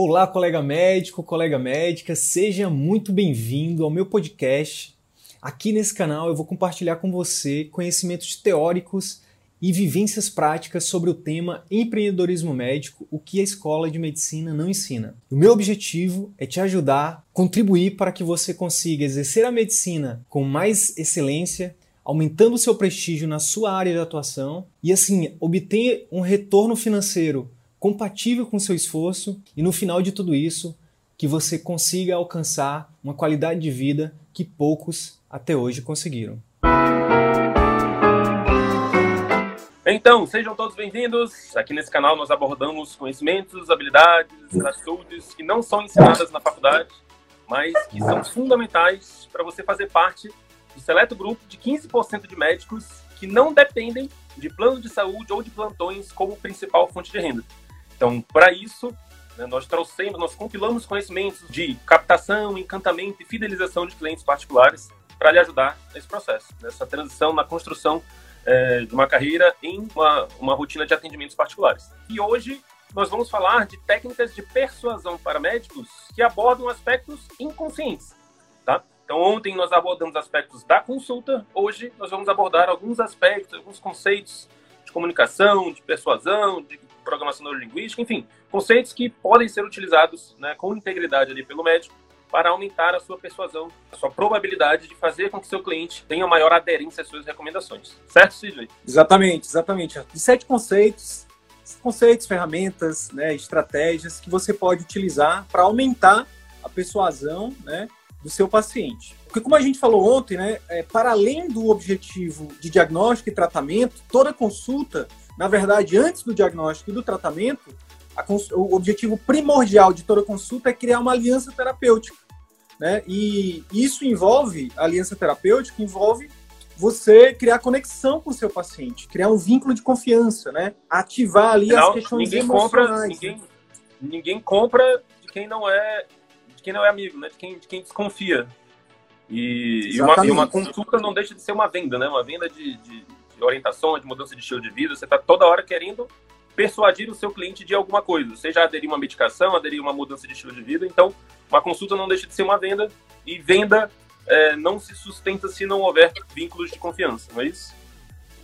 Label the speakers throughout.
Speaker 1: Olá, colega médico, colega médica, seja muito bem-vindo ao meu podcast. Aqui nesse canal eu vou compartilhar com você conhecimentos teóricos e vivências práticas sobre o tema empreendedorismo médico, o que a escola de medicina não ensina. O meu objetivo é te ajudar, contribuir para que você consiga exercer a medicina com mais excelência, aumentando o seu prestígio na sua área de atuação e assim obter um retorno financeiro compatível com seu esforço e no final de tudo isso, que você consiga alcançar uma qualidade de vida que poucos até hoje conseguiram.
Speaker 2: Então, sejam todos bem-vindos. Aqui nesse canal nós abordamos conhecimentos, habilidades, atitudes que não são ensinadas na faculdade, mas que são fundamentais para você fazer parte do seleto grupo de 15% de médicos que não dependem de plano de saúde ou de plantões como principal fonte de renda. Então, para isso, né, nós trouxemos, nós compilamos conhecimentos de captação, encantamento e fidelização de clientes particulares para lhe ajudar nesse processo, nessa transição, na construção é, de uma carreira em uma, uma rotina de atendimentos particulares. E hoje nós vamos falar de técnicas de persuasão para médicos que abordam aspectos inconscientes, tá? Então, ontem nós abordamos aspectos da consulta, hoje nós vamos abordar alguns aspectos, alguns conceitos de comunicação, de persuasão, de programação neurolinguística, enfim, conceitos que podem ser utilizados né, com integridade ali pelo médico para aumentar a sua persuasão, a sua probabilidade de fazer com que seu cliente tenha maior aderência às suas recomendações. Certo, Sidney?
Speaker 1: Exatamente, exatamente. De sete conceitos, conceitos, ferramentas, né, estratégias que você pode utilizar para aumentar a persuasão né, do seu paciente. Porque como a gente falou ontem, né, é, para além do objetivo de diagnóstico e tratamento, toda consulta na verdade, antes do diagnóstico e do tratamento, o objetivo primordial de toda consulta é criar uma aliança terapêutica. Né? E isso envolve, a aliança terapêutica envolve você criar conexão com o seu paciente, criar um vínculo de confiança, né? Ativar ali
Speaker 2: não,
Speaker 1: as questões
Speaker 2: ninguém
Speaker 1: emocionais.
Speaker 2: Compra, ninguém, ninguém compra de quem não é de quem não é amigo, né? De quem, de quem desconfia. E, e, uma, e uma consulta não deixa de ser uma venda, né? Uma venda de, de de orientação, de mudança de estilo de vida, você está toda hora querendo persuadir o seu cliente de alguma coisa, seja aderir uma medicação, aderir uma mudança de estilo de vida. Então, uma consulta não deixa de ser uma venda e venda é, não se sustenta se não houver vínculos de confiança, não é isso?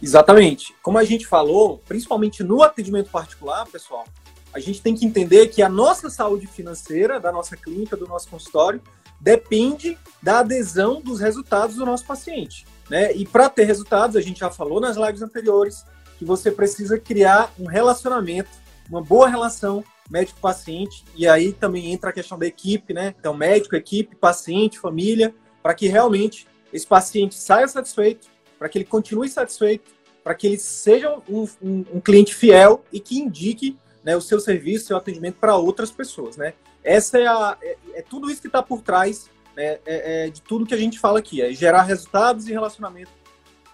Speaker 1: Exatamente. Como a gente falou, principalmente no atendimento particular, pessoal, a gente tem que entender que a nossa saúde financeira, da nossa clínica, do nosso consultório, depende da adesão dos resultados do nosso paciente. Né? E para ter resultados, a gente já falou nas lives anteriores, que você precisa criar um relacionamento, uma boa relação médico-paciente, e aí também entra a questão da equipe, né? Então, médico, equipe, paciente, família, para que realmente esse paciente saia satisfeito, para que ele continue satisfeito, para que ele seja um, um, um, cliente fiel e que indique né, o seu serviço, seu atendimento para outras pessoas, né? Essa é, a, é, é tudo isso que está por trás é, é, é, de tudo que a gente fala aqui, é gerar resultados e relacionamento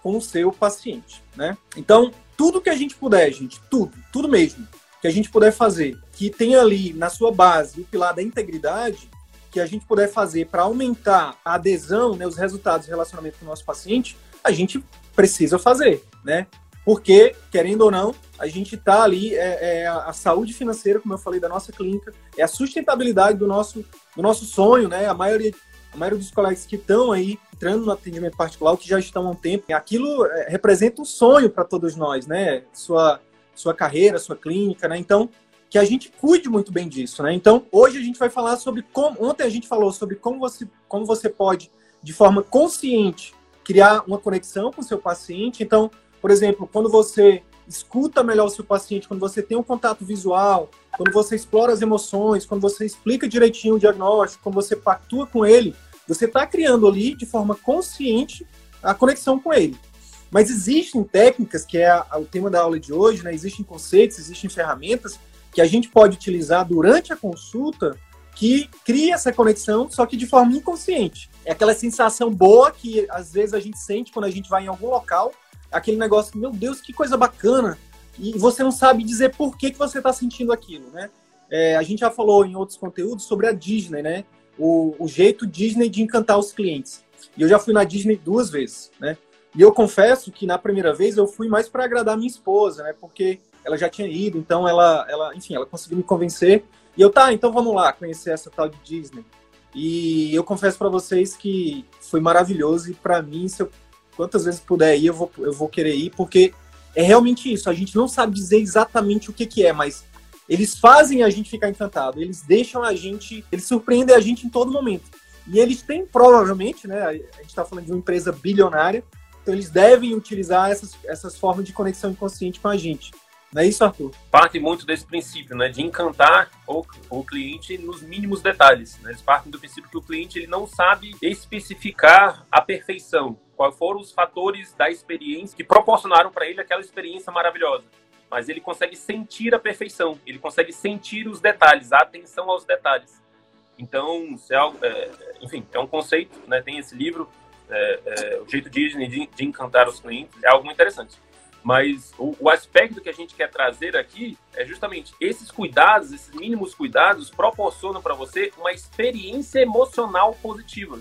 Speaker 1: com o seu paciente, né? Então, tudo que a gente puder, gente, tudo, tudo mesmo, que a gente puder fazer, que tenha ali na sua base o pilar da integridade, que a gente puder fazer para aumentar a adesão, né, os resultados de relacionamento com o nosso paciente, a gente precisa fazer, né? Porque, querendo ou não, a gente está ali, é, é, a saúde financeira, como eu falei, da nossa clínica, é a sustentabilidade do nosso, do nosso sonho, né? A maioria a maioria dos colegas que estão aí entrando no atendimento particular, que já estão há um tempo, aquilo é, representa um sonho para todos nós, né? Sua, sua carreira, sua clínica, né? Então, que a gente cuide muito bem disso, né? Então, hoje a gente vai falar sobre como. Ontem a gente falou sobre como você, como você pode, de forma consciente, criar uma conexão com o seu paciente. Então, por exemplo, quando você escuta melhor o seu paciente, quando você tem um contato visual, quando você explora as emoções, quando você explica direitinho o diagnóstico, quando você pactua com ele, você está criando ali de forma consciente a conexão com ele. Mas existem técnicas, que é a, o tema da aula de hoje, né? existem conceitos, existem ferramentas que a gente pode utilizar durante a consulta que cria essa conexão, só que de forma inconsciente. É aquela sensação boa que às vezes a gente sente quando a gente vai em algum local aquele negócio, meu Deus, que coisa bacana, e você não sabe dizer por que, que você está sentindo aquilo, né? É, a gente já falou em outros conteúdos sobre a Disney, né? O, o, jeito Disney de encantar os clientes. E eu já fui na Disney duas vezes, né? E eu confesso que na primeira vez eu fui mais para agradar minha esposa, né? Porque ela já tinha ido, então ela, ela, enfim, ela conseguiu me convencer. E eu, tá, então vamos lá conhecer essa tal de Disney. E eu confesso para vocês que foi maravilhoso e para mim, se eu, quantas vezes puder ir, eu vou, eu vou querer ir, porque é realmente isso. A gente não sabe dizer exatamente o que, que é, mas eles fazem a gente ficar encantado. Eles deixam a gente, eles surpreendem a gente em todo momento. E eles têm provavelmente, né? A gente está falando de uma empresa bilionária, então eles devem utilizar essas, essas formas de conexão inconsciente com a gente. Não é isso, Arthur?
Speaker 2: Parte muito desse princípio, né, de encantar o, o cliente nos mínimos detalhes. Né? Eles partem do princípio que o cliente ele não sabe especificar a perfeição, quais foram os fatores da experiência que proporcionaram para ele aquela experiência maravilhosa. Mas ele consegue sentir a perfeição, ele consegue sentir os detalhes, a atenção aos detalhes. Então, é algo, é, enfim, é um conceito, né? Tem esse livro, é, é, o jeito Disney de, de encantar os clientes, é algo muito interessante. Mas o, o, aspecto que a gente quer trazer aqui é justamente esses cuidados, esses mínimos cuidados proporcionam para você uma experiência emocional positiva.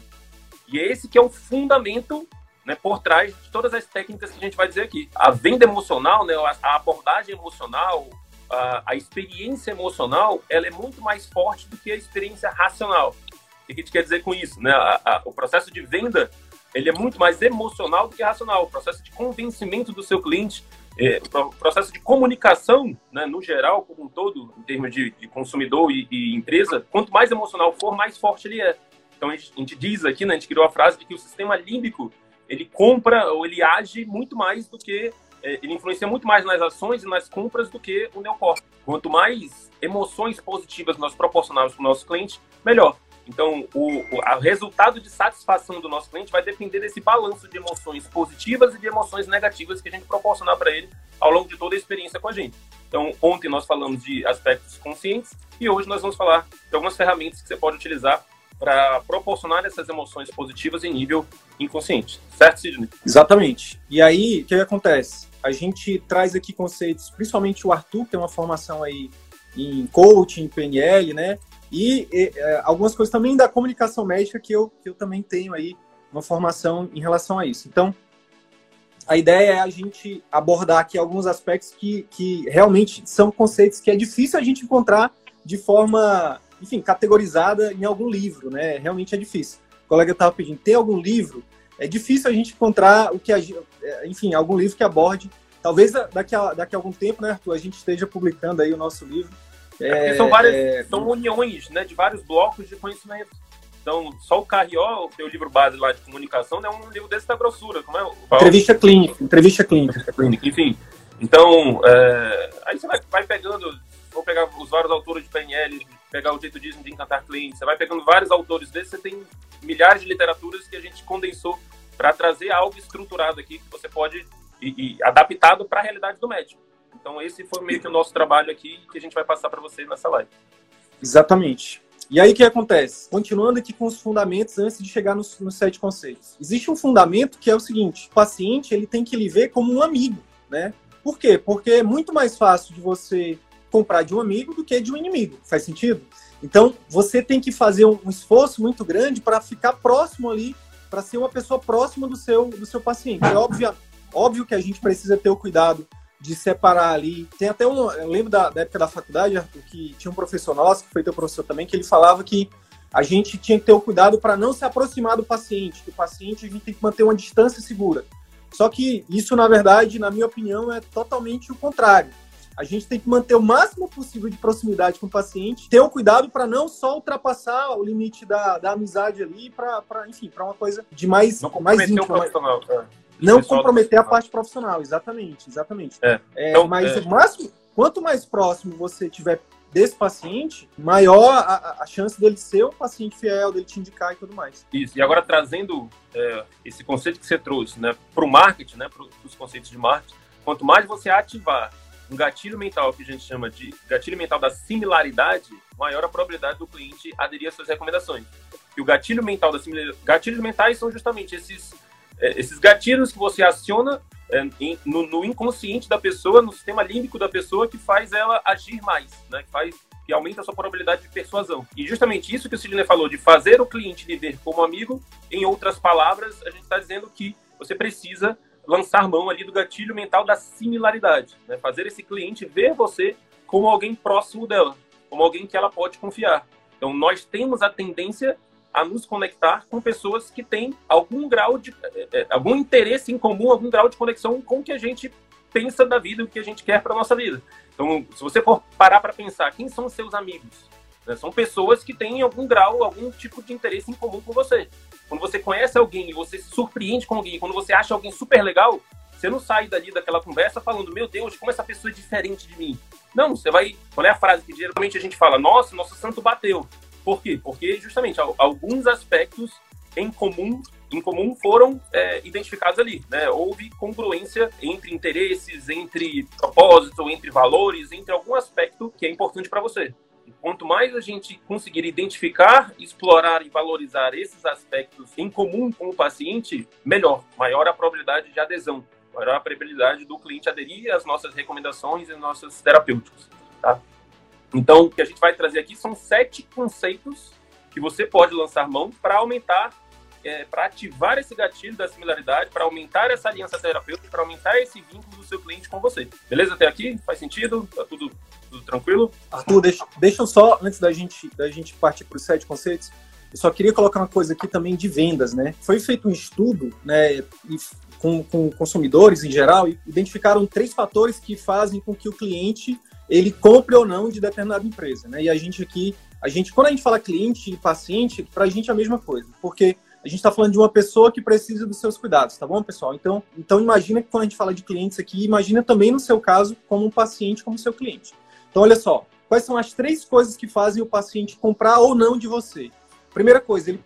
Speaker 2: E é esse que é o fundamento né, por trás de todas as técnicas que a gente vai dizer aqui. A venda emocional, né, a abordagem emocional, a, a experiência emocional, ela é muito mais forte do que a experiência racional. O que a gente quer dizer com isso? Né? A, a, o processo de venda ele é muito mais emocional do que racional. O processo de convencimento do seu cliente, é, o processo de comunicação, né, no geral, como um todo, em termos de, de consumidor e, e, empresa, quanto mais emocional for, mais forte ele é. Então a gente, a gente diz aqui, né, a gente criou a frase de que o sistema límbico ele compra ou ele age muito mais do que é, ele influencia muito mais nas ações e nas compras do que o neocórtex. Quanto mais emoções positivas nós proporcionarmos para o nosso cliente, melhor. Então, o, o resultado de satisfação do nosso cliente vai depender desse balanço de emoções positivas e de emoções negativas que a gente proporcionar para ele ao longo de toda a experiência com a gente. Então, ontem nós falamos de aspectos conscientes e hoje nós vamos falar de algumas ferramentas que você pode utilizar para proporcionar essas emoções positivas em nível inconsciente. Certo, Sidney?
Speaker 1: Exatamente. E aí, o que acontece? A gente traz aqui conceitos, principalmente o Arthur, que tem uma formação aí em coaching, PNL, né? E, e é, algumas coisas também da comunicação médica que eu, que eu também tenho aí uma formação em relação a isso. Então, a ideia é a gente abordar aqui alguns aspectos que, que realmente são conceitos que é difícil a gente encontrar de forma, enfim, categorizada em algum livro, né? Realmente é difícil. O colega estava pedindo, tem algum livro? É difícil a gente encontrar o que, a, é, enfim, algum livro que aborde. Talvez daqui a, daqui a algum tempo, né, Arthur, a gente esteja publicando aí o nosso livro
Speaker 2: é, são várias, é... são uniões, né, de vários blocos de conhecimento. Então, só o Carrió, o teu livro base lá de comunicação, é um livro desse da grossura. Como é?
Speaker 1: Entrevista clínica. Entrevista clínica.
Speaker 2: Enfim. Então, é, aí você vai, vai, pegando, vou pegar os vários autores de PNL, pegar o jeito de encantar clientes, você vai pegando vários autores desses, você tem milhares de literaturas que a gente condensou para trazer algo estruturado aqui que você pode e, e adaptado para a realidade do médico. Então, esse foi meio que o nosso trabalho aqui que a gente vai passar para vocês nessa live.
Speaker 1: Exatamente. E aí o que acontece? Continuando aqui com os fundamentos antes de chegar nos, nos, sete conceitos. Existe um fundamento que é o seguinte: o paciente ele tem que lhe ver como um amigo, né? Por quê? Porque é muito mais fácil de você comprar de um amigo do que de um inimigo. Faz sentido? Então você tem que fazer um, esforço muito grande para ficar próximo ali, para ser uma pessoa próxima do seu do seu paciente. É óbvio, óbvio que a gente precisa ter o cuidado de separar ali. Tem até um. Eu lembro da, da, época da faculdade, Arthur, que tinha um professor nosso, que foi teu professor também, que ele falava que a gente tinha que ter o cuidado para não se aproximar do paciente, que o paciente a gente tem que manter uma distância segura. Só que isso, na verdade, na minha opinião, é totalmente o contrário. A gente tem que manter o máximo possível de proximidade com o paciente, ter o cuidado para não só ultrapassar o limite da, da amizade ali, para, enfim, para uma coisa de mais,
Speaker 2: não
Speaker 1: mais
Speaker 2: íntimo. Mais...
Speaker 1: É. Não comprometer a parte profissional, exatamente, exatamente.
Speaker 2: É.
Speaker 1: É, então, mas é. máximo, quanto mais próximo você tiver desse paciente, maior a, a, chance dele ser um paciente fiel, dele te indicar e tudo mais.
Speaker 2: Isso. E agora trazendo é, esse conceito que você trouxe, né, para o marketing, né, para os conceitos de marketing, quanto mais você ativar um gatilho mental que a gente chama de gatilho mental da similaridade, maior a probabilidade do cliente aderir às suas recomendações. E o gatilho mental da similaridade, gatilhos mentais são justamente esses é, esses gatilhos que você aciona é, no, no, inconsciente da pessoa, no sistema límbico da pessoa, que faz ela agir mais, né? que, faz, que aumenta a sua probabilidade de persuasão. E justamente isso que o Sidney falou, de fazer o cliente lhe ver como amigo, em outras palavras, a gente está dizendo que você precisa lançar mão ali do gatilho mental da similaridade, né? fazer esse cliente ver você como alguém próximo dela, como alguém que ela pode confiar. Então, nós temos a tendência a nos conectar com pessoas que têm algum grau de é, é, algum interesse em comum, algum grau de conexão com o que a gente pensa da vida, o que a gente quer para nossa vida. Então, se você for parar para pensar, quem são os seus amigos? Né? São pessoas que têm algum grau, algum tipo de interesse em comum com você. Quando você conhece alguém e você se surpreende com alguém, quando você acha alguém super legal, você não sai dali daquela conversa falando, meu Deus, como essa pessoa é diferente de mim. Não, você vai. Qual é a frase que geralmente a gente fala? Nossa, nosso santo bateu. Por quê? Porque justamente alguns aspectos em comum, em comum foram é, identificados ali. Né? Houve congruência entre interesses, entre propósito, entre valores, entre algum aspecto que é importante para você. Quanto mais a gente conseguir identificar, explorar e valorizar esses aspectos em comum com o paciente, melhor, maior a probabilidade de adesão, maior a probabilidade do cliente aderir às nossas recomendações e nossas terapêuticas. Tá? Então, o que a gente vai trazer aqui são sete conceitos que você pode lançar mão para aumentar, é, para ativar esse gatilho da similaridade, para aumentar essa aliança terapêutica, para aumentar esse vínculo do seu cliente com você. Beleza até aqui? Faz sentido? Tá tudo, tudo tranquilo?
Speaker 1: Arthur, deixa, deixa eu só, antes da gente, da gente partir para os sete conceitos, eu só queria colocar uma coisa aqui também de vendas, né? Foi feito um estudo, né, com, com consumidores em geral, e identificaram três fatores que fazem com que o cliente ele compre ou não de determinada empresa, né? E a gente aqui, a gente, quando a gente fala cliente e paciente, para a gente é a mesma coisa, porque a gente está falando de uma pessoa que precisa dos seus cuidados, tá bom, pessoal? Então, então imagina que quando a gente fala de clientes aqui, imagina também no seu caso como um paciente, como seu cliente. Então, olha só, quais são as três coisas que fazem o paciente comprar ou não de você? Primeira coisa, ele,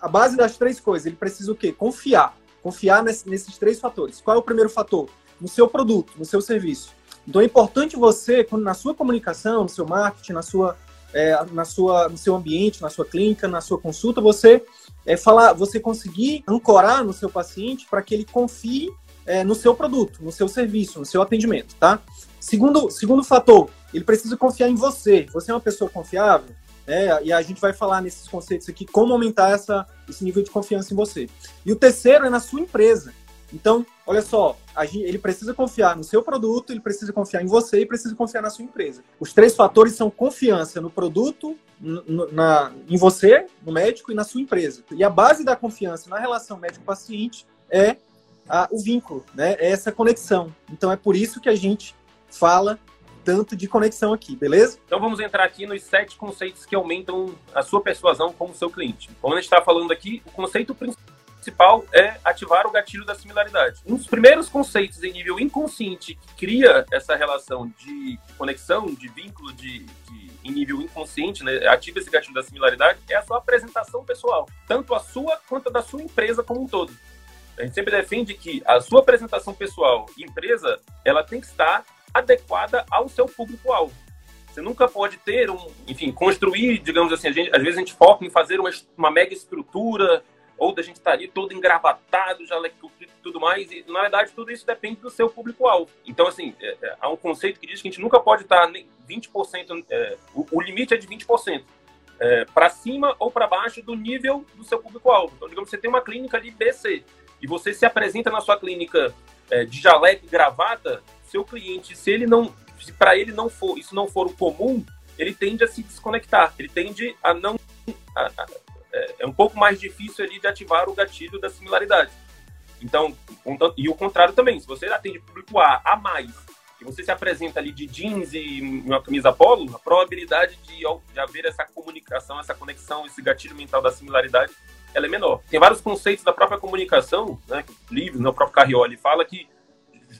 Speaker 1: a base das três coisas, ele precisa o quê? Confiar. Confiar nesse, nesses três fatores. Qual é o primeiro fator? No seu produto, no seu serviço. Então é importante você, quando na sua comunicação, no seu marketing, na sua, é, na sua, no seu ambiente, na sua clínica, na sua consulta, você é, falar, você conseguir ancorar no seu paciente para que ele confie é, no seu produto, no seu serviço, no seu atendimento, tá? Segundo, segundo fator, ele precisa confiar em você. Você é uma pessoa confiável? É, e a gente vai falar nesses conceitos aqui como aumentar essa, esse nível de confiança em você. E o terceiro é na sua empresa. Então, olha só, ele precisa confiar no seu produto, ele precisa confiar em você e precisa confiar na sua empresa. Os três fatores são confiança no produto, na, em você, no médico e na sua empresa. E a base da confiança na relação médico-paciente é a, o vínculo, né? É essa conexão. Então é por isso que a gente fala tanto de conexão aqui, beleza?
Speaker 2: Então vamos entrar aqui nos sete conceitos que aumentam a sua persuasão como seu cliente. Como a gente está falando aqui, o conceito principal principal é ativar o gatilho da similaridade. Um dos primeiros conceitos em nível inconsciente que cria essa relação de conexão, de vínculo, de, de em nível inconsciente, né, ativa esse gatilho da similaridade, é a sua apresentação pessoal, tanto a sua quanto a da sua empresa como um todo. A gente sempre defende que a sua apresentação pessoal e empresa, ela tem que estar adequada ao seu público-alvo. Você nunca pode ter um, enfim, construir, digamos assim, gente, às vezes a gente foca em fazer uma, uma mega estrutura, ou da gente estar tá ali todo engravatado, já tudo mais, e na verdade tudo isso depende do seu público-alvo. Então, assim, é, é, há um conceito que diz que a gente nunca pode estar tá nem 20%, é, o, o, limite é de 20%, é, para cima ou para baixo do nível do seu público-alvo. Então, digamos, você tem uma clínica de BC e você se apresenta na sua clínica é, de jaleco e gravata, seu cliente, se ele não, se para ele não for, isso não for o comum, ele tende a se desconectar, ele tende a não a, a, é, é um pouco mais difícil ali de ativar o gatilho da similaridade. Então, e o contrário também, se você atende público A a mais, e você se apresenta ali de jeans e uma camisa polo, a probabilidade de, de haver essa comunicação, essa conexão, esse gatilho mental da similaridade, ela é menor. Tem vários conceitos da própria comunicação, né, livros, né, o próprio Carrioli fala que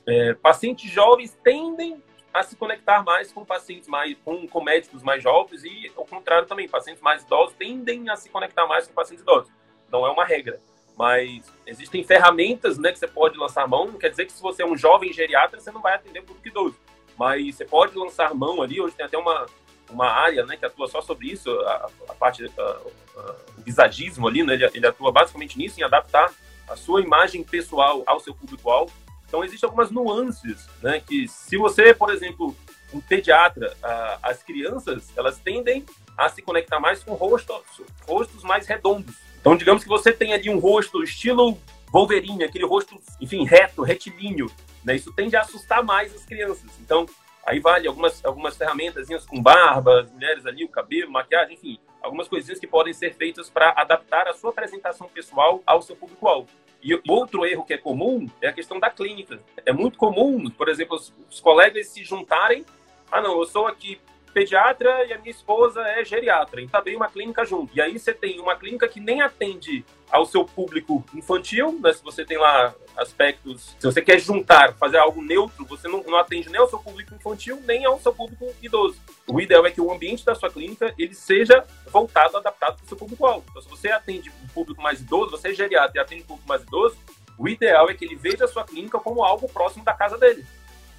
Speaker 2: é, pacientes jovens tendem a se conectar mais com pacientes mais com, com médicos mais jovens e ao contrário também pacientes mais idosos tendem a se conectar mais com pacientes idosos. Não é uma regra mas existem ferramentas né que você pode lançar mão. Não quer dizer que se você é um jovem geriatra você não vai atender o público idoso mas você pode lançar mão ali. Hoje tem até uma uma área né que atua só sobre isso a, a parte a, a, o visagismo ali né ele, ele atua basicamente nisso em adaptar a sua imagem pessoal ao seu público alvo então, existem algumas nuances, né? Que se você, por exemplo, um pediatra, as crianças, elas tendem a se conectar mais com rostos, rostos mais redondos. Então, digamos que você tem ali um rosto estilo Wolverine, aquele rosto, enfim, reto, retilíneo, né? Isso tende a assustar mais as crianças. Então, aí vale algumas, algumas ferramentas com barba, as mulheres ali, o cabelo, maquiagem, enfim, algumas coisinhas que podem ser feitas para adaptar a sua apresentação pessoal ao seu público-alvo. E outro erro que é comum é a questão da clínica. É muito comum, por exemplo, os, os colegas se juntarem. Ah, não, eu sou aqui pediatra e a minha esposa é geriatra. Então, bem uma clínica junto. E aí você tem uma clínica que nem atende ao seu público infantil, né? Se você tem lá aspectos, se você quer juntar, fazer algo neutro, você não, não atende nem ao seu público infantil, nem ao seu público idoso. O ideal é que o ambiente da sua clínica ele seja voltado, adaptado para o seu público-alvo. Então, se você atende um público mais idoso, você é geriatra e atende um público mais idoso, o ideal é que ele veja a sua clínica como algo próximo da casa dele.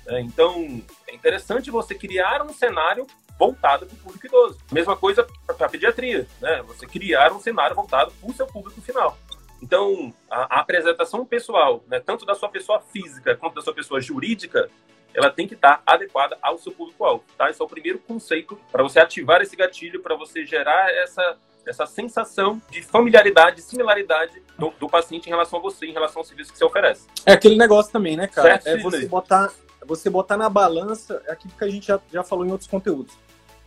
Speaker 2: É, então, é interessante você criar um cenário voltado para o público idoso. Mesma coisa para a pediatria, né? Você criar um cenário voltado para o seu público final. Então, a, a apresentação pessoal, né, tanto da sua pessoa física quanto da sua pessoa jurídica, ela tem que estar adequada ao seu público-alvo, tá? Esse é o primeiro conceito para você ativar esse gatilho, para você gerar essa, essa sensação de familiaridade, similaridade do, do, paciente em relação a você, em relação ao serviço que você oferece.
Speaker 1: É aquele negócio também, né, cara? Certo, é você botar, você botar na balança é aquilo que a gente já, já falou em outros conteúdos.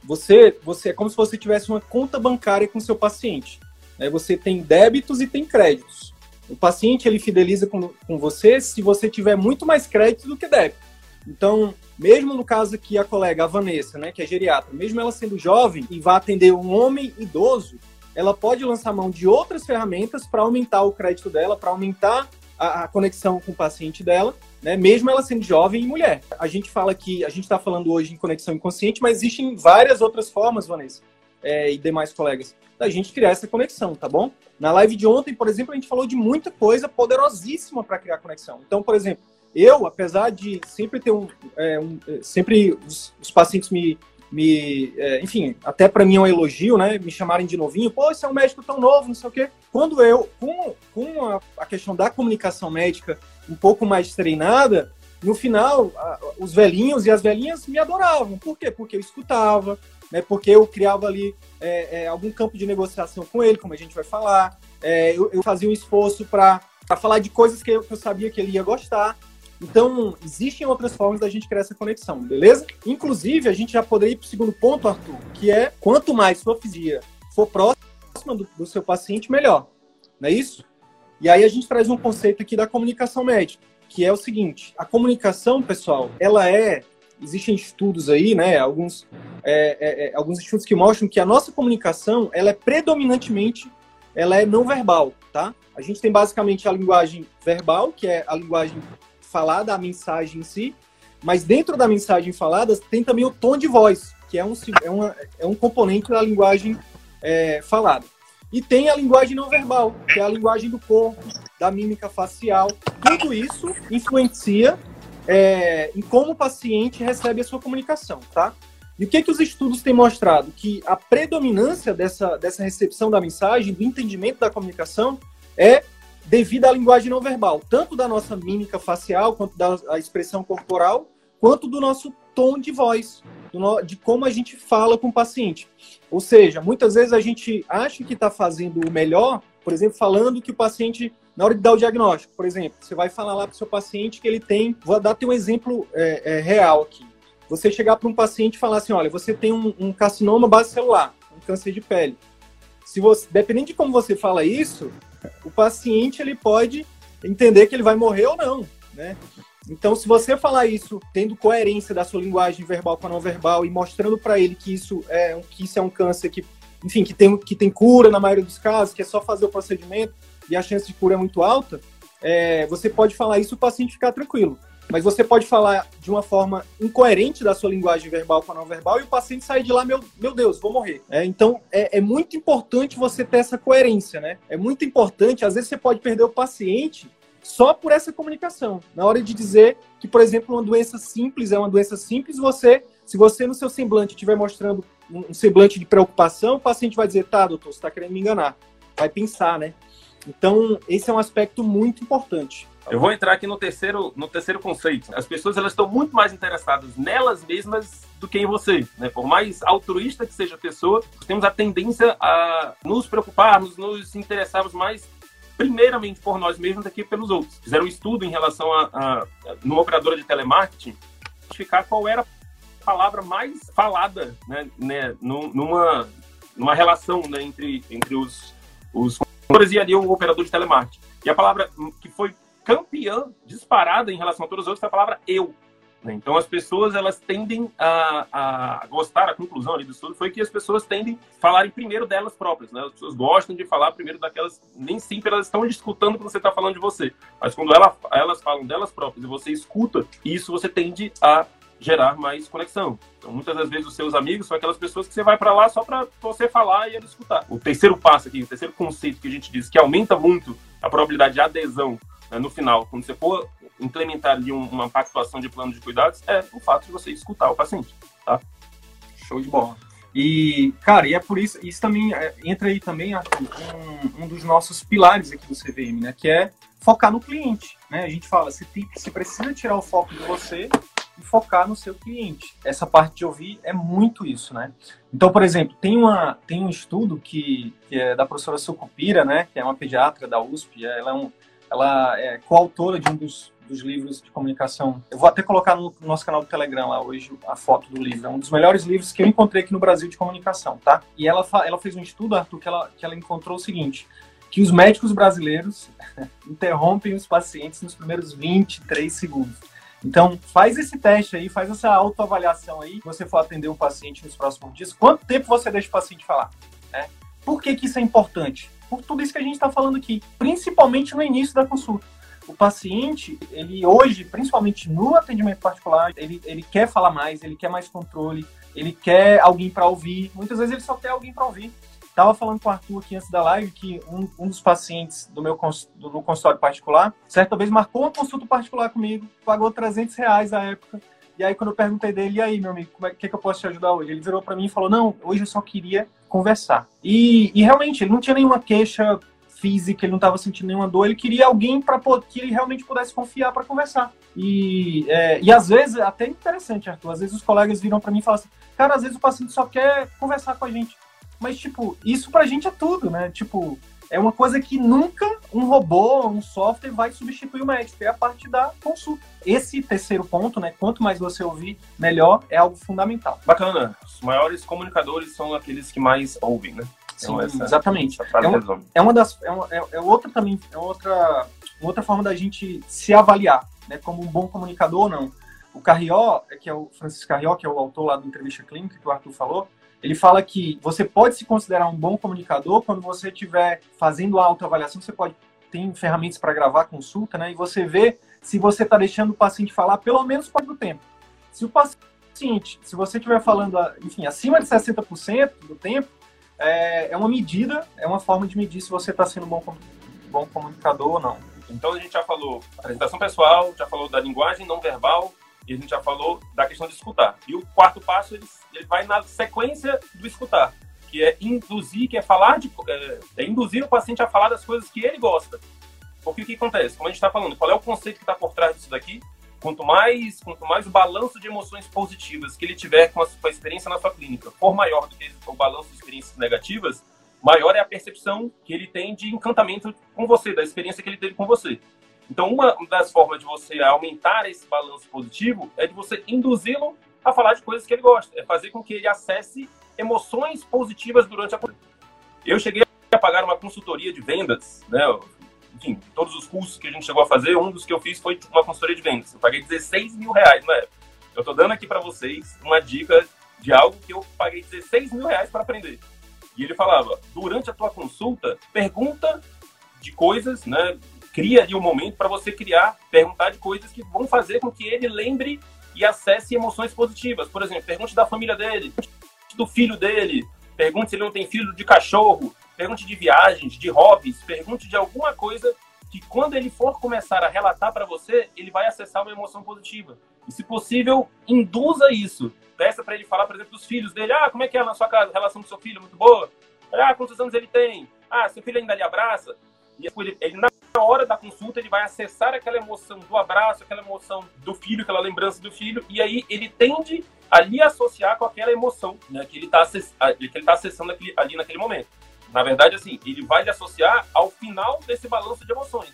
Speaker 1: Você, você é como se você tivesse uma conta bancária com seu paciente. Né? Você tem débitos e tem créditos. O paciente ele fideliza com, com você se você tiver muito mais crédito do que débito. Então, mesmo no caso aqui a colega, a Vanessa, né, que é geriatra, mesmo ela sendo jovem e vai atender um homem idoso, ela pode lançar mão de outras ferramentas para aumentar o crédito dela, para aumentar a, a, conexão com o paciente dela, né, mesmo ela sendo jovem e mulher. A gente fala que a gente está falando hoje em conexão inconsciente, mas existem várias outras formas, Vanessa, é, e demais colegas, da gente criar essa conexão, tá bom? Na live de ontem, por exemplo, a gente falou de muita coisa poderosíssima para criar conexão. Então, por exemplo, eu, apesar de sempre ter um, é, um sempre os, os, pacientes me, me é, enfim, até para mim é um elogio, né? Me chamarem de novinho, pô, você é um médico tão novo, não sei o quê. Quando eu, com, com a, a questão da comunicação médica um pouco mais treinada, no final, a, os velhinhos e as velhinhas me adoravam. Por quê? Porque eu escutava, né? Porque eu criava ali é, é, algum campo de negociação com ele, como a gente vai falar. É, eu, eu, fazia um esforço para falar de coisas que eu, que eu, sabia que ele ia gostar. Então, existem outras formas da gente criar essa conexão, beleza? Inclusive, a gente já poderia ir para o segundo ponto, Arthur, que é quanto mais sua fisia for próxima do, do seu paciente, melhor. Não é isso? E aí a gente traz um conceito aqui da comunicação médica, que é o seguinte: a comunicação, pessoal, ela é existem estudos aí, né, alguns, é, é, é, alguns estudos que mostram que a nossa comunicação, ela é predominantemente, ela é não verbal, tá? A gente tem basicamente a linguagem verbal, que é a linguagem falada, a mensagem em si, mas dentro da mensagem falada tem também o tom de voz, que é um, é uma, é um componente da linguagem é, falada. E tem a linguagem não verbal, que é a linguagem do corpo, da mímica facial. Tudo isso influencia é, em como o paciente recebe a sua comunicação, tá? E o que, que os estudos têm mostrado? Que a predominância dessa, dessa recepção da mensagem, do entendimento da comunicação, é devido à linguagem não verbal, tanto da nossa mímica facial, quanto da expressão corporal, quanto do nosso tom de voz, no, de como a gente fala com o paciente. Ou seja, muitas vezes a gente acha que está fazendo o melhor, por exemplo, falando que o paciente na hora de dar o diagnóstico, por exemplo, você vai falar lá para o seu paciente que ele tem. Vou dar um exemplo é, é, real aqui. Você chegar para um paciente e falar assim: olha, você tem um, um carcinoma base celular, um câncer de pele. Se você, dependendo de como você fala isso, o paciente ele pode entender que ele vai morrer ou não, né? Então, se você falar isso tendo coerência da sua linguagem verbal com a não verbal e mostrando para ele que isso é que isso é um câncer que, enfim, que tem, que tem cura na maioria dos casos, que é só fazer o procedimento, e a chance de cura é muito alta, é, você pode falar isso e o paciente ficar tranquilo. Mas você pode falar de uma forma incoerente da sua linguagem verbal com a não verbal e o paciente sair de lá, meu, meu Deus, vou morrer. É, então, é, é muito importante você ter essa coerência, né? É muito importante, às vezes você pode perder o paciente só por essa comunicação. Na hora de dizer que, por exemplo, uma doença simples é uma doença simples, você, se você no seu semblante estiver mostrando um semblante de preocupação, o paciente vai dizer, tá, doutor, você está querendo me enganar. Vai pensar, né? Então, esse é um aspecto muito importante.
Speaker 2: Eu vou entrar aqui no terceiro, no terceiro conceito. As pessoas elas estão muito mais interessadas nelas mesmas do que em você. Né? Por mais altruísta que seja a pessoa, temos a tendência a nos preocuparmos, nos interessarmos mais primeiramente por nós mesmos do que pelos outros. Fizeram um estudo em relação a, a, a numa operadora de telemarketing, identificar qual era a palavra mais falada, né, né numa, numa relação né, entre, entre os, os e ali o operador de telemarketing. E a palavra que foi campeã disparada em relação a todos os outros foi a palavra eu. Né? Então, as pessoas elas tendem a, a, gostar, a conclusão ali do estudo foi que as pessoas tendem a falarem primeiro delas próprias. Né? As pessoas gostam de falar primeiro daquelas, nem sempre elas estão escutando que você está falando de você, mas quando ela, elas falam delas próprias e você escuta, isso você tende a gerar mais conexão. Então, muitas das vezes, os seus amigos são aquelas pessoas que você vai para lá só para você falar e ele escutar. O terceiro passo aqui, o terceiro conceito que a gente diz que aumenta muito a probabilidade de adesão no final, quando você for implementar ali uma pactuação de plano de cuidados, é o fato de você escutar o paciente, tá?
Speaker 1: Show de bola. E, cara, e é por isso, isso também é, entra aí também, Arthur, um, um dos nossos pilares aqui do CVM, né? Que é focar no cliente, né? A gente fala, você, tem, você precisa tirar o foco de você e focar no seu cliente. Essa parte de ouvir é muito isso, né? Então, por exemplo, tem, uma, tem um estudo que, que é da professora Sucupira, né? Que é uma pediatra da USP, ela é um, ela é coautora de um dos, dos livros de comunicação. Eu vou até colocar no nosso canal do Telegram lá hoje a foto do livro. É um dos melhores livros que eu encontrei aqui no Brasil de comunicação, tá? E ela, ela fez um estudo, Arthur, que ela, que ela encontrou o seguinte, que os médicos brasileiros interrompem os pacientes nos primeiros 23 segundos. Então, faz esse teste aí, faz essa autoavaliação aí, você for atender um paciente nos próximos dias, quanto tempo você deixa o paciente falar? Né? Por que, que isso é importante? Por tudo isso que a gente está falando aqui, principalmente no início da consulta. O paciente, ele hoje, principalmente no atendimento particular, ele, ele quer falar mais, ele quer mais controle, ele quer alguém para ouvir. Muitas vezes ele só quer alguém para ouvir. Estava falando com o Arthur aqui antes da live que um, um dos pacientes do meu do, do consultório particular, certa vez marcou uma consulta particular comigo, pagou 300 reais à época. E aí, quando eu perguntei dele, e aí, meu amigo, o é, que, que eu posso te ajudar hoje? Ele virou para mim e falou: Não, hoje eu só queria conversar. E, e realmente, ele não tinha nenhuma queixa física, ele não estava sentindo nenhuma dor, ele queria alguém para que ele realmente pudesse confiar para conversar. E, é, e às vezes, até interessante, Arthur, às vezes os colegas viram para mim e falam assim: Cara, às vezes o paciente só quer conversar com a gente. Mas, tipo, isso pra gente é tudo, né? Tipo, é uma coisa que nunca um robô, um software vai substituir o médico, é a parte da consulta. Esse terceiro ponto, né, quanto mais você ouvir, melhor, é algo fundamental.
Speaker 2: Bacana. Os maiores comunicadores são aqueles que mais ouvem, né?
Speaker 1: Então, Sim, essa, exatamente. Essa é, uma, é, uma, das é, uma, é, é, outra também é outra outra forma da gente se avaliar, né, como um bom comunicador ou não. O Carrió, que é o Francisco Carrió, que é o autor lá do entrevista clínica que o Arthur falou, ele fala que você pode se considerar um bom comunicador quando você estiver fazendo a autoavaliação, você pode ter ferramentas para gravar consulta, né? E você vê se você está deixando o paciente falar pelo menos parte do tempo. Se o paciente, se você estiver falando, enfim, acima de 60% do tempo, é, é, uma medida, é uma forma de medir se você está sendo um bom, bom comunicador ou não.
Speaker 2: Então a gente já falou apresentação pessoal, já falou da linguagem não verbal, e a gente já falou da questão de escutar. E o quarto passo, ele, ele vai na sequência do escutar, que é induzir, que é falar de... É, é induzir o paciente a falar das coisas que ele gosta. Porque o que acontece? Como a gente está falando, qual é o conceito que está por trás disso daqui? Quanto mais, quanto mais o balanço de emoções positivas que ele tiver com a, com a experiência na sua clínica for maior do que o balanço de experiências negativas, maior é a percepção que ele tem de encantamento com você, da experiência que ele teve com você. Então, uma das formas de você aumentar esse balanço positivo é de você induzi-lo a falar de coisas que ele gosta, é fazer com que ele acesse emoções positivas durante a Eu cheguei a pagar uma consultoria de vendas, né? Enfim, todos os cursos que a gente chegou a fazer, um dos que eu fiz foi uma consultoria de vendas. Eu paguei 16 mil reais na época. Eu estou dando aqui para vocês uma dica de algo que eu paguei 16 mil reais para aprender. E ele falava: durante a tua consulta, pergunta de coisas, né? cria ali um momento para você criar, perguntar de coisas que vão fazer com que ele lembre e acesse emoções positivas. Por exemplo, pergunte da família dele, do filho dele, pergunte se ele não tem filho de cachorro, pergunte de viagens, de hobbies, pergunte de alguma coisa que quando ele for começar a relatar para você, ele vai acessar uma emoção positiva. E se possível, induza isso. Peça para ele falar, por exemplo, dos filhos dele. Ah, como é que é na sua casa? A relação com seu filho muito boa? Ah, quantos anos ele tem? Ah, seu filho ainda lhe abraça? E ele, ele hora da consulta, ele vai acessar aquela emoção do abraço, aquela emoção do filho, aquela lembrança do filho, e aí ele tende a lhe associar com aquela emoção né, que ele está acess tá acessando aqui, ali naquele momento. Na verdade, assim, ele vai lhe associar ao final desse balanço de emoções.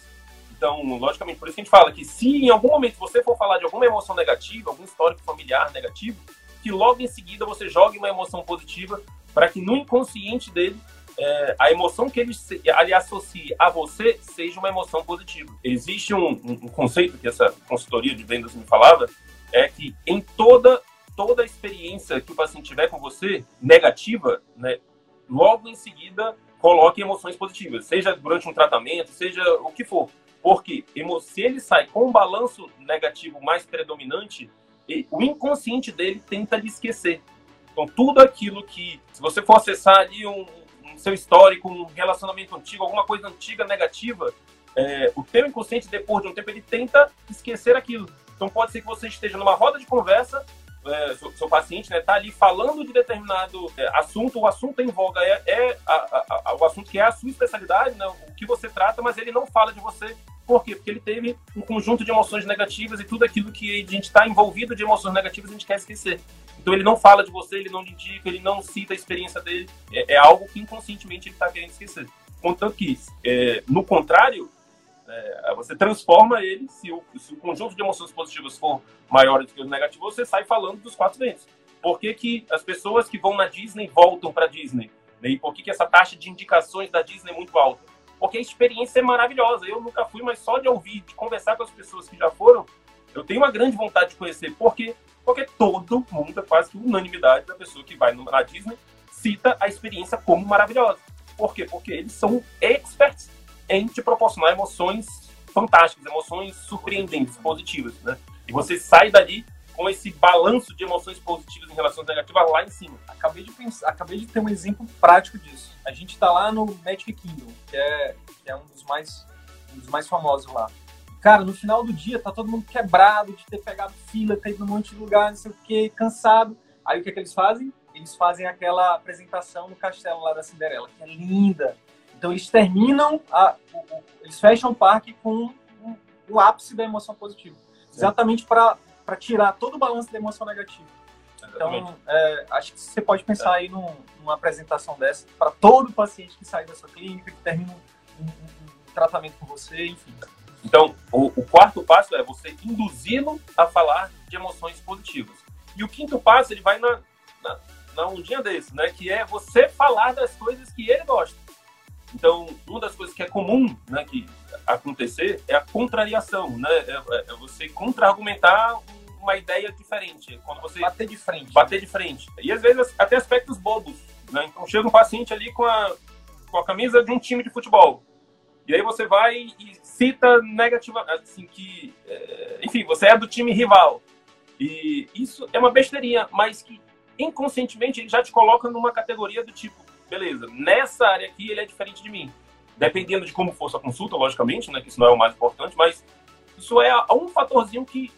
Speaker 2: Então, logicamente, por isso que a gente fala que se em algum momento você for falar de alguma emoção negativa, algum histórico familiar negativo, que logo em seguida você jogue uma emoção positiva para que no inconsciente dele é, a emoção que ele, ele associe a você seja uma emoção positiva. Existe um, um, conceito que essa consultoria de vendas me falava, é que em toda toda a experiência que o paciente tiver com você negativa, né, logo em seguida coloque emoções positivas, seja durante um tratamento, seja o que for. Porque se ele sai com um balanço negativo mais predominante, o inconsciente dele tenta lhe esquecer. Então, tudo aquilo que, se você for acessar ali um, um seu histórico, um relacionamento antigo, alguma coisa antiga negativa, é, o teu inconsciente, depois de um tempo, ele tenta esquecer aquilo. Então, pode ser que você esteja numa roda de conversa é, seu, seu, paciente está né, tá ali falando de determinado é, assunto, o assunto em voga é, é a, a, a, o assunto que é a sua especialidade, né, o que você trata, mas ele não fala de você. Por quê? Porque ele teve um conjunto de emoções negativas e tudo aquilo que a gente está envolvido de emoções negativas a gente quer esquecer. Então ele não fala de você, ele não indica, ele não cita a experiência dele. É, é algo que inconscientemente ele está querendo esquecer. Contanto que, é, no contrário, é, você transforma ele, se o, se o, conjunto de emoções positivas for maior do que o negativo, você sai falando dos quatro ventos. Por que, que as pessoas que vão na Disney voltam para Disney? Né? E por que, que essa taxa de indicações da Disney é muito alta? Porque a experiência é maravilhosa. Eu nunca fui, mas só de ouvir, de conversar com as pessoas que já foram, eu tenho uma grande vontade de conhecer. Por quê? Porque todo mundo, quase que unanimidade da pessoa que vai na Disney, cita a experiência como maravilhosa. Por quê? Porque eles são experts em te proporcionar emoções fantásticas, emoções surpreendentes, positivas, né? E você sai dali com esse balanço de emoções positivas em relação às negativas lá em cima.
Speaker 1: Acabei de pensar, acabei de ter um exemplo prático disso. A gente está lá no Magic Kingdom, que é, que é um dos mais um dos mais famosos lá. Cara, no final do dia tá todo mundo quebrado de ter pegado fila, ter ido num monte de lugar, não sei o que, cansado. Aí o que, é que eles fazem? Eles fazem aquela apresentação no castelo lá da Cinderela, que é linda, então eles terminam, a, o, o, eles fecham o parque com o, o ápice da emoção positiva. Exatamente para tirar todo o balanço da emoção negativa. Então, é, acho que você pode pensar é. aí num, numa apresentação dessa para todo paciente que sai da sua clínica, que termina um, um, um tratamento com você, enfim.
Speaker 2: Então, o, o, quarto passo é você induzi-lo a falar de emoções positivas. E o quinto passo, ele vai na, na, na ondinha desse, né? Que é você falar das coisas que ele gosta. Então, uma das coisas que é comum né, que acontecer é a contrariação, né? É, é, é você contra-argumentar uma ideia diferente. Quando você
Speaker 1: bater de frente.
Speaker 2: Bater de frente. E às vezes até aspectos bobos. Né? Então chega um paciente ali com a, com a camisa de um time de futebol. E aí você vai e cita negativamente, assim, que, é, enfim, você é do time rival. E isso é uma besteirinha, mas que inconscientemente ele já te coloca numa categoria do tipo, beleza, nessa área aqui ele é diferente de mim. Dependendo de como for sua consulta, logicamente, né, que isso não é o mais importante, mas isso é um fatorzinho que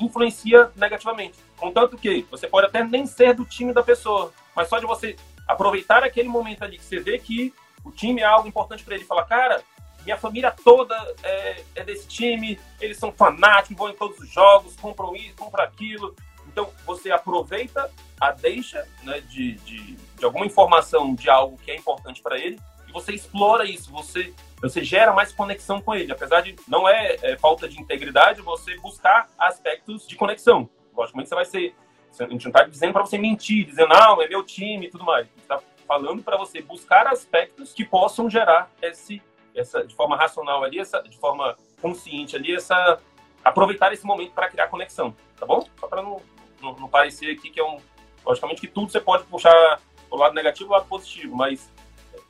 Speaker 2: influencia negativamente. Contanto que você pode até nem ser do time da pessoa, mas só de você aproveitar aquele momento ali que você vê que o time é algo importante para ele, falar, cara, minha família toda é, é, desse time, eles são fanáticos, vão em todos os jogos, compram isso, compram aquilo. Então, você aproveita a deixa né, de, de, de alguma informação de algo que é importante para ele e você explora isso, você, você gera mais conexão com ele. Apesar de não é, é falta de integridade você buscar aspectos de conexão. Logicamente, você vai ser. A gente não está dizendo para você mentir, dizendo, não, é meu time e tudo mais. A gente está falando para você buscar aspectos que possam gerar esse, essa, de forma racional ali, essa, de forma consciente ali, essa aproveitar esse momento para criar conexão, tá bom? Só para não, não, não, parecer aqui que é um Logicamente que tudo você pode puxar o lado negativo e o lado positivo, mas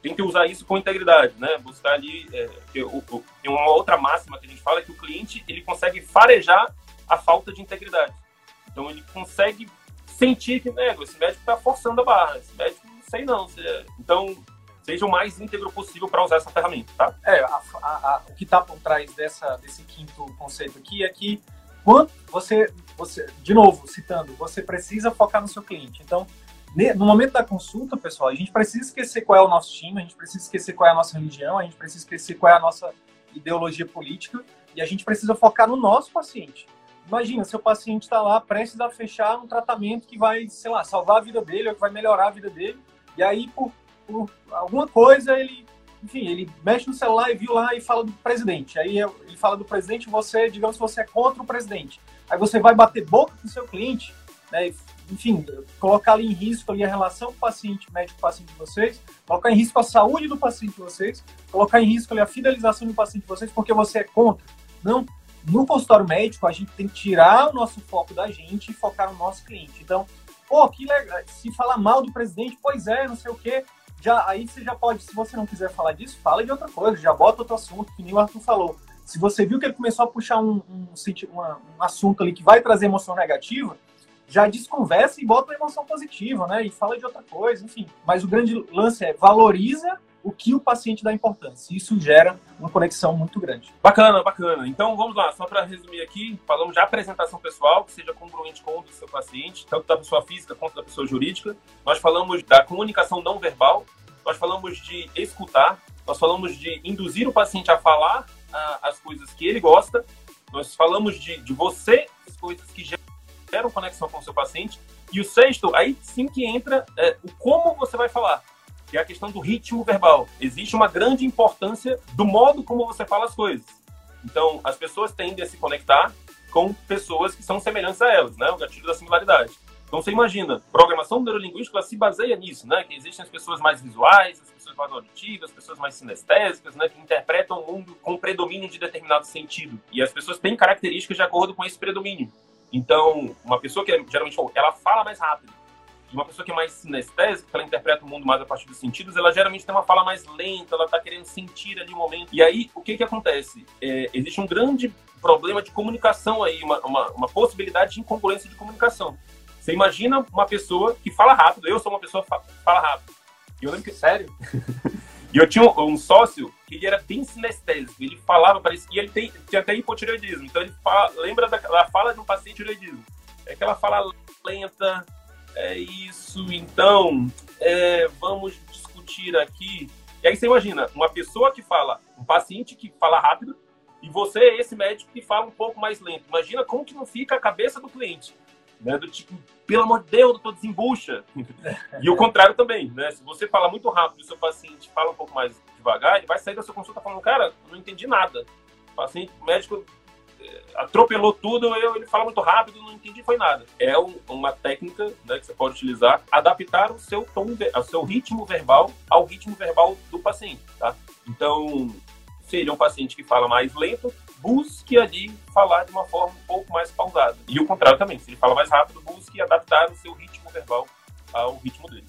Speaker 2: tem que usar isso com integridade, né? Buscar ali. É, tem uma outra máxima que a gente fala é que o cliente ele consegue farejar a falta de integridade. Então ele consegue sentir que, né, esse médico está forçando a barra, esse médico não sei não. Então, seja o mais íntegro possível para usar essa ferramenta, tá?
Speaker 1: É, a, a, a, o que está por trás dessa, desse quinto conceito aqui é que quando você, você, de novo, citando, você precisa focar no seu cliente. Então, no momento da consulta, pessoal, a gente precisa esquecer qual é o nosso time, a gente precisa esquecer qual é a nossa religião, a gente precisa esquecer qual é a nossa ideologia política e a gente precisa focar no nosso paciente. Imagina, seu paciente está lá prestes a fechar um tratamento que vai, sei lá, salvar a vida dele ou que vai melhorar a vida dele, e aí, por por alguma coisa, ele, enfim, ele mexe no celular e viu lá e fala do presidente. Aí ele fala do presidente, você, digamos você é contra o presidente. Aí você vai bater boca com seu cliente, né? Enfim, colocar ali em risco ali a relação paciente médico-paciente de vocês, colocar em risco a saúde do paciente de vocês, colocar em risco ali a fidelização do paciente de vocês, porque você é contra. Não, no consultório médico, a gente tem que tirar o nosso foco da gente e focar no nosso cliente. Então, pô, que legal, se falar mal do presidente, pois é, não sei o quê, já, aí você já pode, se você não quiser falar disso, fala de outra coisa, já bota outro assunto, que nem o Arthur falou. Se você viu que ele começou a puxar um, um, um, um assunto ali que vai trazer emoção negativa, já desconversa e bota uma emoção positiva, né? E fala de outra coisa, enfim. Mas o grande lance é valoriza o que o paciente dá importância. Isso gera uma conexão muito grande.
Speaker 2: Bacana, bacana. Então vamos lá, só para resumir aqui, falamos de apresentação pessoal, que seja congruente com o do seu paciente, tanto da pessoa física quanto da pessoa jurídica. Nós falamos da comunicação não verbal, nós falamos de escutar, nós falamos de induzir o paciente a falar ah, as coisas que ele gosta, nós falamos de, de você as coisas que geram conexão com o seu paciente. E o sexto, aí sim que entra é, o como você vai falar, que é a questão do ritmo verbal. Existe uma grande importância do modo como você fala as coisas. Então, as pessoas tendem a se conectar com pessoas que são semelhantes a elas, né? O gatilho da similaridade. Então, você imagina, programação neurolinguística se baseia nisso, né? Que existem as pessoas mais visuais, as pessoas mais auditivas, as pessoas mais sinestésicas, né? Que interpretam o mundo com predomínio de determinado sentido. E as pessoas têm características de acordo com esse predomínio. Então, uma pessoa que é, geralmente ela fala mais rápido, e uma pessoa que é mais sinestésica, que ela interpreta o mundo mais a partir dos sentidos, ela geralmente tem uma fala mais lenta, ela está querendo sentir ali o momento. E aí, o que que acontece? É, existe um grande problema de comunicação aí, uma, uma, uma, possibilidade de incongruência de comunicação. Você imagina uma pessoa que fala rápido, eu sou uma pessoa que fala rápido. E eu lembro que, sério, E eu tinha um, um, sócio que ele era bem sinestésico. Ele falava, parecia, e ele tem, tinha até hipotireoidismo. Então ele fala, lembra da, da fala de um paciente tireoidismo. É aquela fala lenta, é isso, então, é, vamos discutir aqui. E aí você imagina, uma pessoa que fala, um paciente que fala rápido, e você é esse médico que fala um pouco mais lento. Imagina como que não fica a cabeça do cliente. Né? Do tipo, pelo amor de Deus, doutor, desembucha. e o contrário também, né? Se você fala muito rápido e o seu paciente fala um pouco mais devagar, ele vai sair da sua consulta falando, cara, não entendi nada. O paciente, o médico eh, atropelou tudo, eu, ele fala muito rápido, não entendi foi nada. É um, uma técnica né, que você pode utilizar, adaptar o seu tom, o seu ritmo verbal ao ritmo verbal do paciente, tá? Então, se ele é um paciente que fala mais lento, busque ali falar de uma forma um pouco mais pausada. E o contrário também, se ele fala mais rápido, busque adaptar o seu ritmo verbal ao ritmo dele.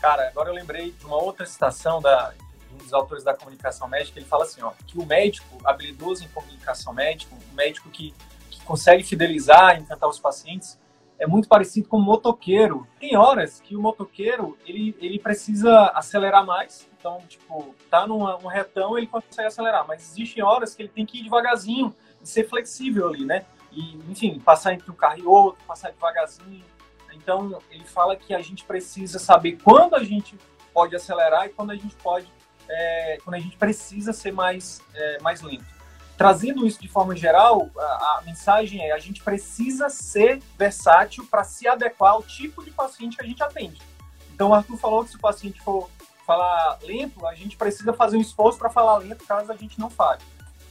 Speaker 1: Cara, agora eu lembrei de uma outra citação da, de um dos autores da comunicação médica, ele fala assim, ó, que o médico habilidoso em comunicação médica, um médico que, que consegue fidelizar, encantar os pacientes, é muito parecido com o motoqueiro. Tem horas que o motoqueiro, ele, ele precisa acelerar mais, então, tipo, tá num um retão, ele consegue acelerar. Mas existem horas que ele tem que ir devagarzinho e ser flexível ali, né? E, enfim, passar entre um carro e outro, passar devagarzinho. Então, ele fala que a gente precisa saber quando a gente pode acelerar e quando a gente pode, é, quando a gente precisa ser mais, é, mais lento. Trazendo isso de forma geral, a, a mensagem é: a gente precisa ser versátil para se adequar ao tipo de paciente que a gente atende. Então, o Arthur falou que se o paciente for falar lento, a gente precisa fazer um esforço para falar lento caso a gente não fale.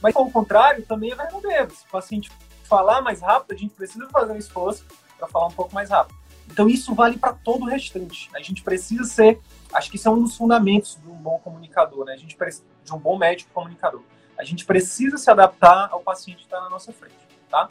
Speaker 1: Mas, ao contrário, também é verdadeiro. Se o paciente falar mais rápido, a gente precisa fazer um esforço para falar um pouco mais rápido. Então, isso vale para todo o restante. A gente precisa ser, acho que isso é um dos fundamentos de um bom comunicador, né? A gente precisa, de um bom médico comunicador. A gente precisa se adaptar ao paciente que está na nossa frente, tá?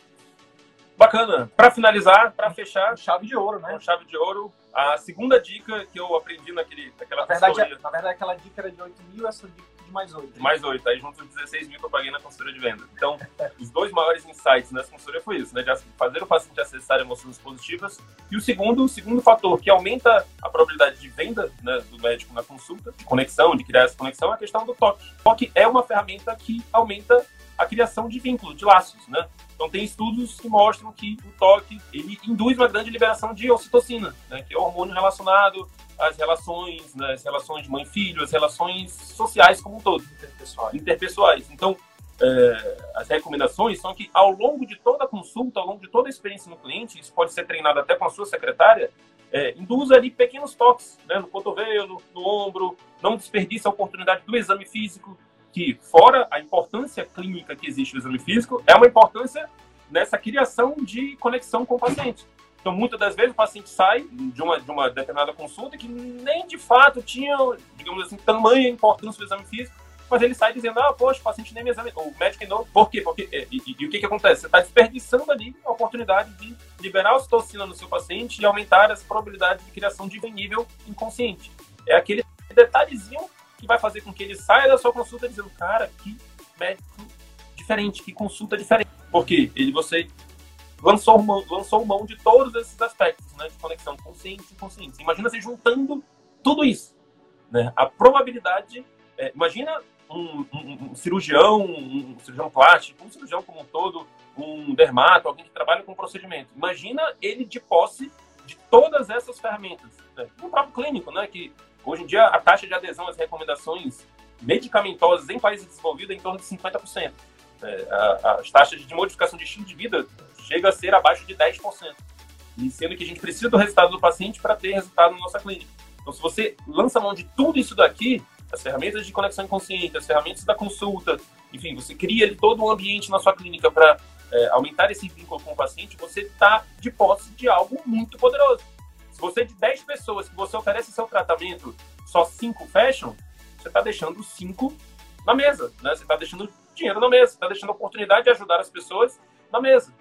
Speaker 2: Bacana. Para finalizar, para fechar.
Speaker 1: Chave de ouro, né?
Speaker 2: Chave de ouro. A segunda dica que eu aprendi naquele, naquela
Speaker 1: na verdade, consultoria... Na verdade, aquela dica era de 8 mil, essa dica de mais 8. De
Speaker 2: mais 8. Aí junto 16 mil que eu paguei na consultoria de venda. Então, os dois maiores insights nessa consultoria foi isso, né? De fazer o paciente acessar emoções positivas. E o segundo, o segundo fator que aumenta a probabilidade de venda né, do médico na consulta, de conexão, de criar essa conexão, é a questão do toque. O toque é uma ferramenta que aumenta a criação de vínculo, de laços, né? Então tem estudos que mostram que o toque ele induz uma grande liberação de ocitocina, né, que é o hormônio relacionado às relações, né, as relações de mãe-filho, as relações sociais como um todo, interpessoais. interpessoais. Então é, as recomendações são que ao longo de toda a consulta, ao longo de toda a experiência no cliente, isso pode ser treinado até com a sua secretária, é, induza ali pequenos toques né, no cotovelo, no ombro, não desperdice a oportunidade do exame físico, que fora a importância clínica que existe no exame físico, é uma importância nessa criação de conexão com o paciente. Então, muitas das vezes o paciente sai de uma, de uma determinada consulta que nem de fato tinha, digamos assim, tamanha importância do exame físico, mas ele sai dizendo, ah, poxa, o paciente nem me examinou, o médico não. Por quê? Porque, e, e, e o que, que acontece? Você está desperdiçando ali a oportunidade de liberar a ocitocina no seu paciente e aumentar as probabilidades de criação de nível inconsciente. É aquele detalhezinho que vai fazer com que ele saia da sua consulta dizendo, cara, que médico diferente, que consulta diferente. Porque ele, você lançou mão, lançou mão de todos esses aspectos, né, de conexão consciente e inconsciente. Imagina você juntando tudo isso. Né? A probabilidade, é, imagina um, um, um cirurgião, um, um, cirurgião plástico, um cirurgião como um todo, um dermato, alguém que trabalha com procedimento. Imagina ele de posse de todas essas ferramentas. Né? O próprio clínico, né, que hoje em dia a taxa de adesão às recomendações medicamentosas em países desenvolvidos é em torno de 50%. É, as taxas de modificação de estilo de vida chega a ser abaixo de 10%. E sendo que a gente precisa do resultado do paciente para ter resultado na nossa clínica. Então, se você lança mão de tudo isso daqui, as ferramentas de conexão inconsciente, as ferramentas da consulta, enfim, você cria todo um ambiente na sua clínica para é, aumentar esse vínculo com o paciente, você está de posse de algo muito poderoso. Se você de 10 pessoas que você oferece seu tratamento, só 5 fecham, você está deixando 5 na mesa, né? Você está deixando dinheiro na mesa, está deixando a oportunidade de ajudar as pessoas na mesa.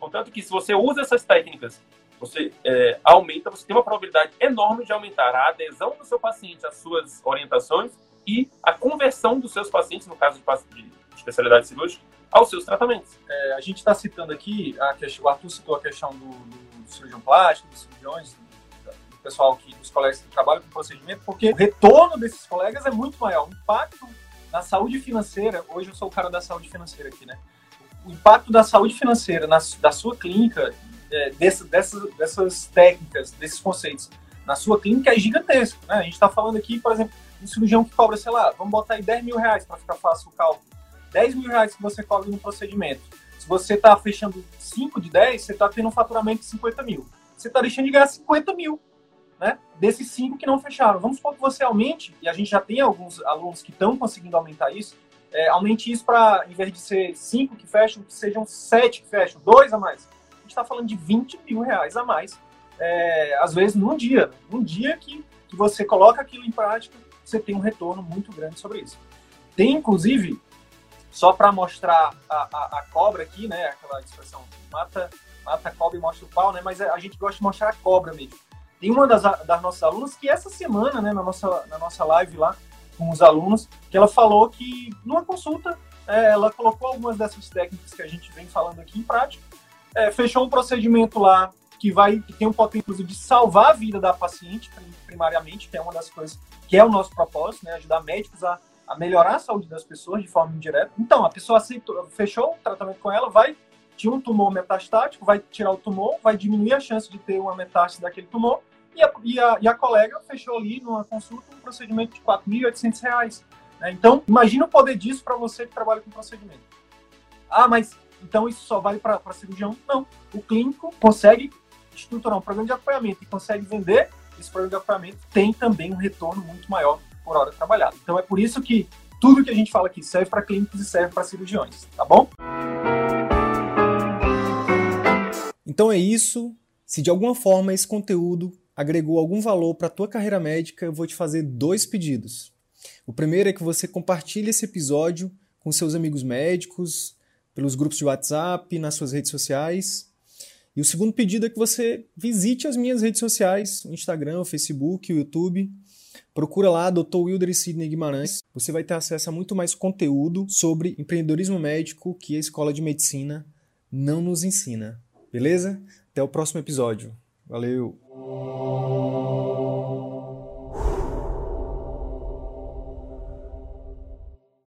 Speaker 2: Contanto que se você usa essas técnicas, você é, aumenta, você tem uma probabilidade enorme de aumentar a adesão do seu paciente às suas orientações e a conversão dos seus pacientes, no caso de, de especialidade cirúrgica, aos seus tratamentos.
Speaker 1: É, a gente está citando aqui, a questão, o Arthur citou a questão do, do cirurgião plástico, dos cirurgiões, do, do pessoal que, dos colegas que trabalham com procedimento, porque o retorno desses colegas é muito maior. O impacto na saúde financeira, hoje eu sou o cara da saúde financeira aqui, né? O impacto da saúde financeira na, da sua clínica, é, dessas, dessas técnicas, desses conceitos, na sua clínica é gigantesco, né? A gente está falando aqui, por exemplo, um cirurgião que cobra, sei lá, vamos botar aí 10 mil reais para ficar fácil o cálculo. 10 mil reais que você cobra no procedimento. Se você está fechando 5 de 10, você está tendo um faturamento de 50 mil. Você está deixando de ganhar 50 mil né, desses cinco que não fecharam. Vamos supor que você aumente, e a gente já tem alguns alunos que estão conseguindo aumentar isso, é, aumente isso para, em vez de ser cinco que fecham, que sejam sete que fecham, dois a mais. A gente está falando de 20 mil reais a mais, é, às vezes num dia. Né? Num dia que, que você coloca aquilo em prática, você tem um retorno muito grande sobre isso. Tem, inclusive, só para mostrar a, a, a, cobra aqui, né, aquela expressão, mata, mata a cobra e mostra o pau, né, mas a gente gosta de mostrar a cobra mesmo. Tem uma das, das nossas alunas que essa semana, né, na nossa, na nossa live lá com os alunos, que ela falou que numa consulta é, ela colocou algumas dessas técnicas que a gente vem falando aqui em prática, é, fechou um procedimento lá que vai que tem um potencial de salvar a vida da paciente primariamente, que é uma das coisas que é o nosso propósito, né, ajudar médicos a, a melhorar a saúde das pessoas de forma indireta. Então, a pessoa aceitou, fechou o tratamento com ela, vai tinha um tumor metastático, vai tirar o tumor, vai diminuir a chance de ter uma metástase daquele tumor e a, e a, e a colega fechou ali numa consulta um procedimento de R$ 4.800. Né? Então, imagina o poder disso para você que trabalha com procedimento. Ah, mas então isso só vale para cirurgião? Não. O clínico consegue estruturar um programa de acompanhamento e consegue vender esse programa de acompanhamento, tem também um retorno muito maior por hora trabalhada. Então é por isso que tudo que a gente fala aqui serve para clínicos e serve para cirurgiões, tá bom?
Speaker 3: Então é isso. Se de alguma forma esse conteúdo agregou algum valor para a tua carreira médica, eu vou te fazer dois pedidos. O primeiro é que você compartilhe esse episódio com seus amigos médicos, pelos grupos de WhatsApp, nas suas redes sociais. E o segundo pedido é que você visite as minhas redes sociais, o Instagram, o Facebook, o YouTube. Procura lá Dr. Wilder e Sidney Guimarães. Você vai ter acesso a muito mais conteúdo sobre empreendedorismo médico que a Escola de Medicina não nos ensina. Beleza? Até o próximo episódio. Valeu!